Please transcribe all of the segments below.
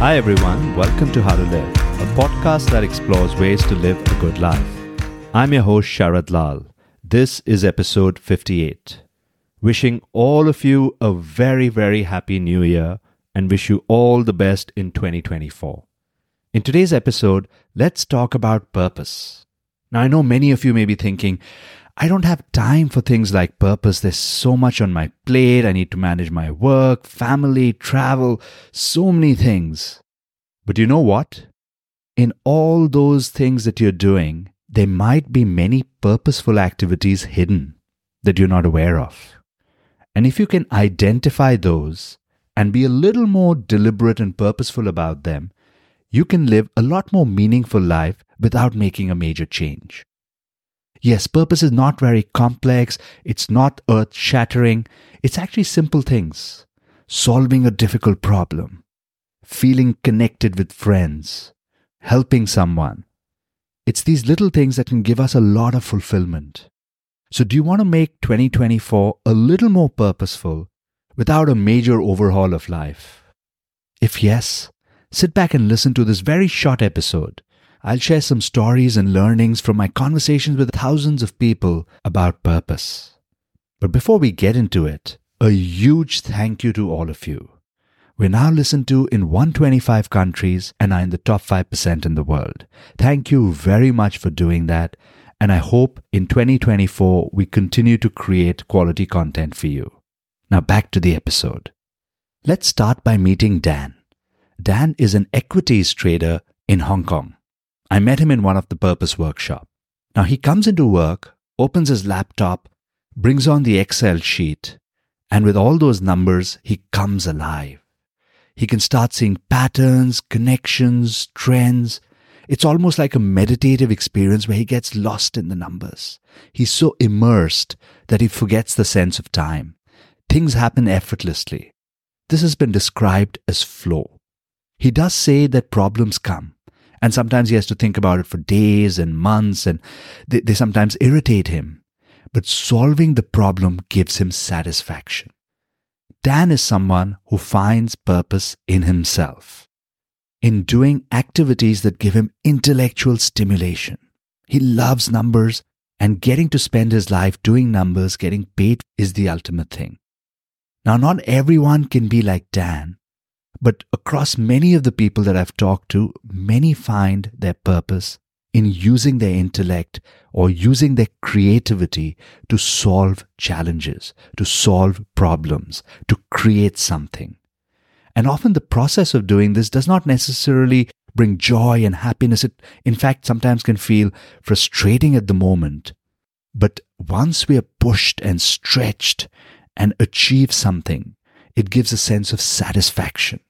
Hi, everyone. Welcome to How to Live, a podcast that explores ways to live a good life. I'm your host, Sharad Lal. This is episode 58. Wishing all of you a very, very happy new year and wish you all the best in 2024. In today's episode, let's talk about purpose. Now, I know many of you may be thinking, I don't have time for things like purpose. There's so much on my plate. I need to manage my work, family, travel, so many things. But you know what? In all those things that you're doing, there might be many purposeful activities hidden that you're not aware of. And if you can identify those and be a little more deliberate and purposeful about them, you can live a lot more meaningful life without making a major change. Yes, purpose is not very complex, it's not earth shattering, it's actually simple things. Solving a difficult problem, feeling connected with friends, helping someone. It's these little things that can give us a lot of fulfillment. So, do you want to make 2024 a little more purposeful without a major overhaul of life? If yes, sit back and listen to this very short episode I'll share some stories and learnings from my conversations with thousands of people about purpose. But before we get into it, a huge thank you to all of you. We're now listened to in 125 countries and are in the top 5% in the world. Thank you very much for doing that. And I hope in 2024 we continue to create quality content for you. Now back to the episode. Let's start by meeting Dan. Dan is an equities trader in Hong Kong. I met him in one of the purpose workshop. Now he comes into work, opens his laptop, brings on the Excel sheet, and with all those numbers, he comes alive. He can start seeing patterns, connections, trends. It's almost like a meditative experience where he gets lost in the numbers. He's so immersed that he forgets the sense of time. Things happen effortlessly. This has been described as flow. He does say that problems come, and sometimes he has to think about it for days and months, and they, they sometimes irritate him. But solving the problem gives him satisfaction. Dan is someone who finds purpose in himself, in doing activities that give him intellectual stimulation. He loves numbers, and getting to spend his life doing numbers, getting paid, is the ultimate thing. Now, not everyone can be like Dan, but across many of the people that I've talked to, many find their purpose in using their intellect or using their creativity to solve challenges, to solve problems, to create something. And often the process of doing this does not necessarily bring joy and happiness. It, in fact, sometimes can feel frustrating at the moment. But once we are pushed and stretched and achieve something, it gives a sense of satisfaction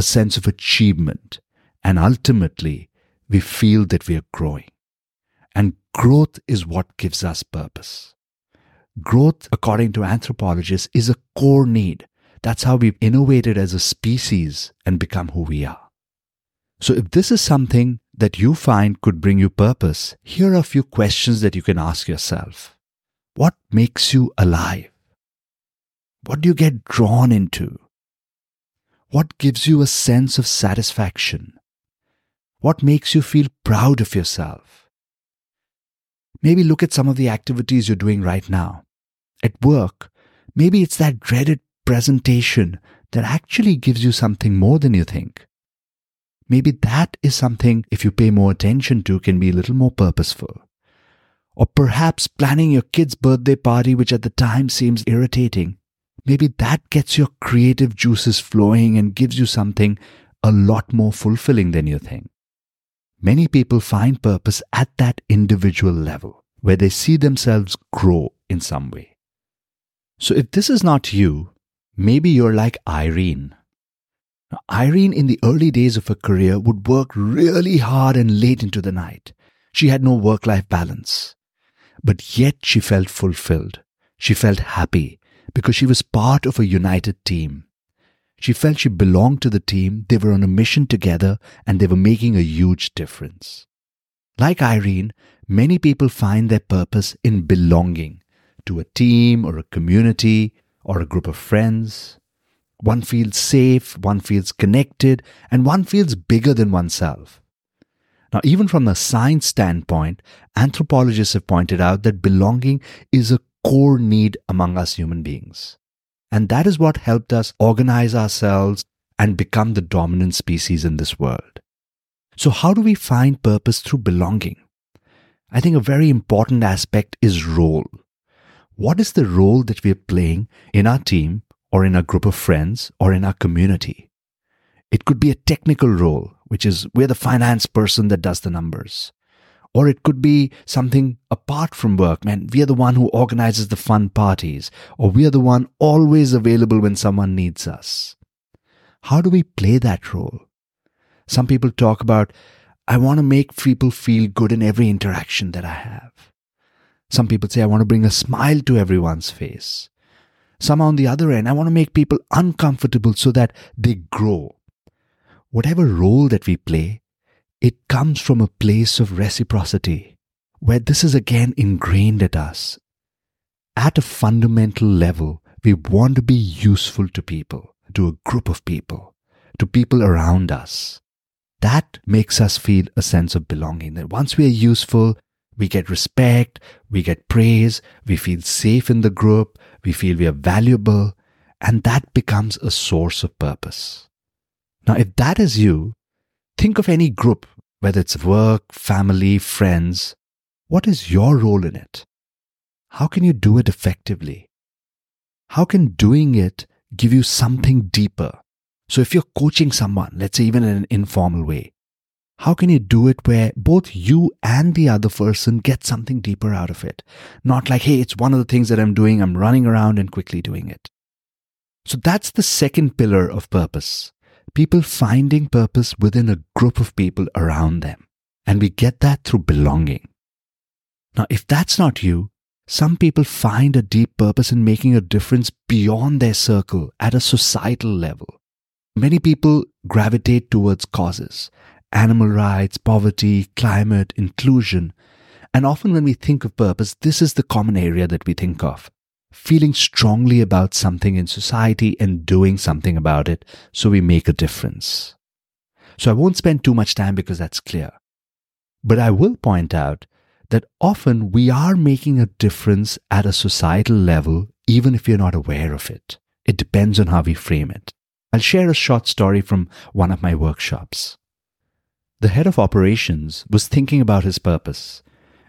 a sense of achievement, and ultimately, we feel that we are growing. And growth is what gives us purpose. Growth, according to anthropologists, is a core need. That's how we've innovated as a species and become who we are. So, if this is something that you find could bring you purpose, here are a few questions that you can ask yourself. What makes you alive? What do you get drawn into? What gives you a sense of satisfaction? What makes you feel proud of yourself? Maybe look at some of the activities you're doing right now. At work, maybe it's that dreaded presentation that actually gives you something more than you think. Maybe that is something, if you pay more attention to, can be a little more purposeful. Or perhaps planning your kid's birthday party, which at the time seems irritating, maybe that gets your creative juices flowing and gives you something a lot more fulfilling than you think. Many people find purpose at that individual level where they see themselves grow in some way. So if this is not you, maybe you're like Irene. Now, Irene, in the early days of her career, would work really hard and late into the night. She had no work life balance. But yet she felt fulfilled. She felt happy because she was part of a united team. She felt she belonged to the team, they were on a mission together, and they were making a huge difference. Like Irene, many people find their purpose in belonging to a team or a community or a group of friends. one feels safe, one feels connected, and one feels bigger than oneself. Now, even from a science standpoint, anthropologists have pointed out that belonging is a core need among us human beings. And that is what helped us organize ourselves and become the dominant species in this world. So, how do we find purpose through belonging? I think a very important aspect is role. What is the role that we are playing in our team or in a group of friends or in our community? It could be a technical role, which is we're the finance person that does the numbers. Or it could be something apart from work, man. We are the one who organizes the fun parties, or we are the one always available when someone needs us. How do we play that role? Some people talk about, I want to make people feel good in every interaction that I have. Some people say, I want to bring a smile to everyone's face. Some on the other end, I want to make people uncomfortable so that they grow. Whatever role that we play, it comes from a place of reciprocity, where this is again ingrained at us. At a fundamental level, we want to be useful to people, to a group of people, to people around us. That makes us feel a sense of belonging. That once we are useful, we get respect, we get praise, we feel safe in the group, we feel we are valuable, and that becomes a source of purpose. Now, if that is you, think of any group, whether it's work, family, friends. What is your role in it? How can you do it effectively? How can doing it give you something deeper? So, if you're coaching someone, let's say even in an informal way, how can you do it where both you and the other person get something deeper out of it? Not like, hey, it's one of the things that I'm doing, I'm running around and quickly doing it. So that's the second pillar of purpose people finding purpose within a group of people around them. And we get that through belonging. Now, if that's not you, some people find a deep purpose in making a difference beyond their circle at a societal level. Many people gravitate towards causes animal rights, poverty, climate, inclusion. And often when we think of purpose, this is the common area that we think of feeling strongly about something in society and doing something about it so we make a difference. So I won't spend too much time because that's clear. But I will point out that often we are making a difference at a societal level, even if you're not aware of it. It depends on how we frame it. I'll share a short story from one of my workshops. The head of operations was thinking about his purpose,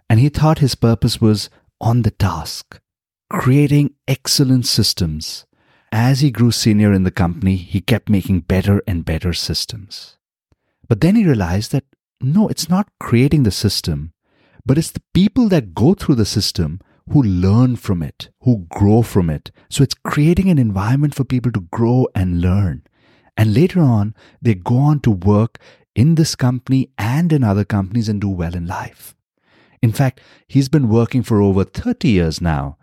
and he thought his purpose was on the task, creating excellent systems. As he grew senior in the company, he kept making better and better systems. But then he realized that no, it's not creating the system, but it's the people that go through the system who learn from it, who grow from it. So it's creating an environment for people to grow and learn. And later on, they go on to work in this company and in other companies and do well in life. In fact, he's been working for over 30 years now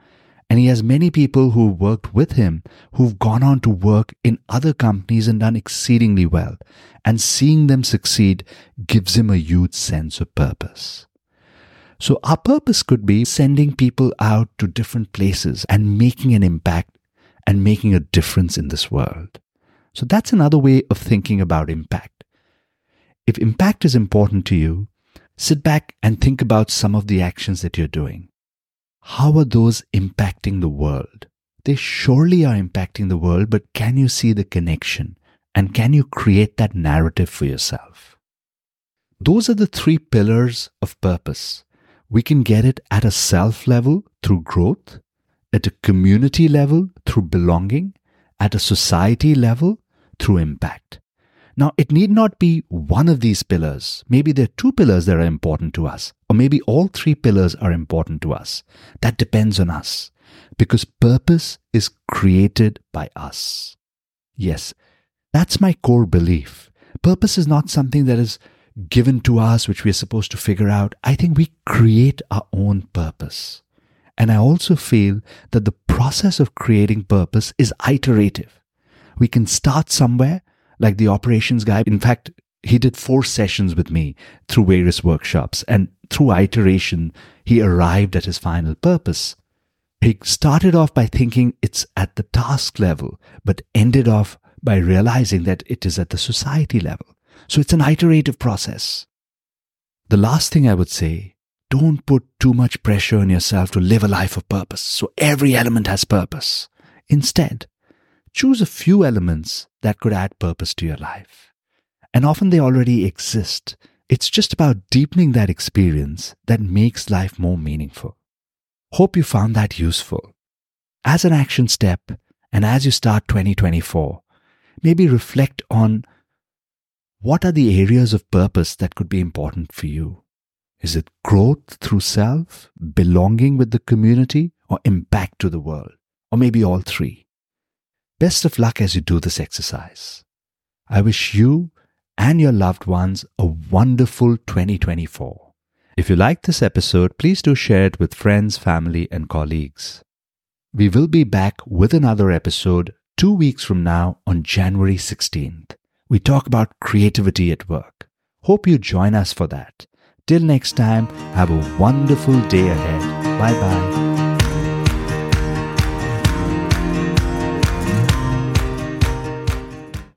and he has many people who worked with him who've gone on to work in other companies and done exceedingly well. And seeing them succeed gives him a huge sense of purpose. So, our purpose could be sending people out to different places and making an impact and making a difference in this world. So, that's another way of thinking about impact. If impact is important to you, sit back and think about some of the actions that you're doing how are those impacting the world? They surely are impacting the world, but can you see the connection? And can you create that narrative for yourself? Those are the three pillars of purpose. We can get it at a self level through growth, at a community level through belonging, at a society level through impact. Now, it need not be one of these pillars. Maybe there are two pillars that are important to us, or maybe all three pillars are important to us. That depends on us, because purpose is created by us. Yes, that's my core belief. Purpose is not something that is given to us, which we are supposed to figure out. I think we create our own purpose. And I also feel that the process of creating purpose is iterative. We can start somewhere like the operations guy. In fact, he did four sessions with me through various workshops, and through iteration, he arrived at his final purpose. He started off by thinking it's at the task level, but ended off by realizing that it is at the society level. So it's an iterative process. The last thing I would say don't put too much pressure on yourself to live a life of purpose. So every element has purpose. Instead, choose a few elements that could add purpose to your life. And often they already exist. It's just about deepening that experience that makes life more meaningful. Hope you found that useful. As an action step, and as you start 2024, maybe reflect on what are the areas of purpose that could be important for you. Is it growth through self, belonging with the community, or impact to the world? Or maybe all three. Best of luck as you do this exercise. I wish you and your loved ones a wonderful 2024. If you liked this episode, please do share it with friends, family, and colleagues. We will be back with another episode two weeks from now on January 16th. We talk about creativity at work. Hope you join us for that. Till next time, have a wonderful day ahead. Bye bye.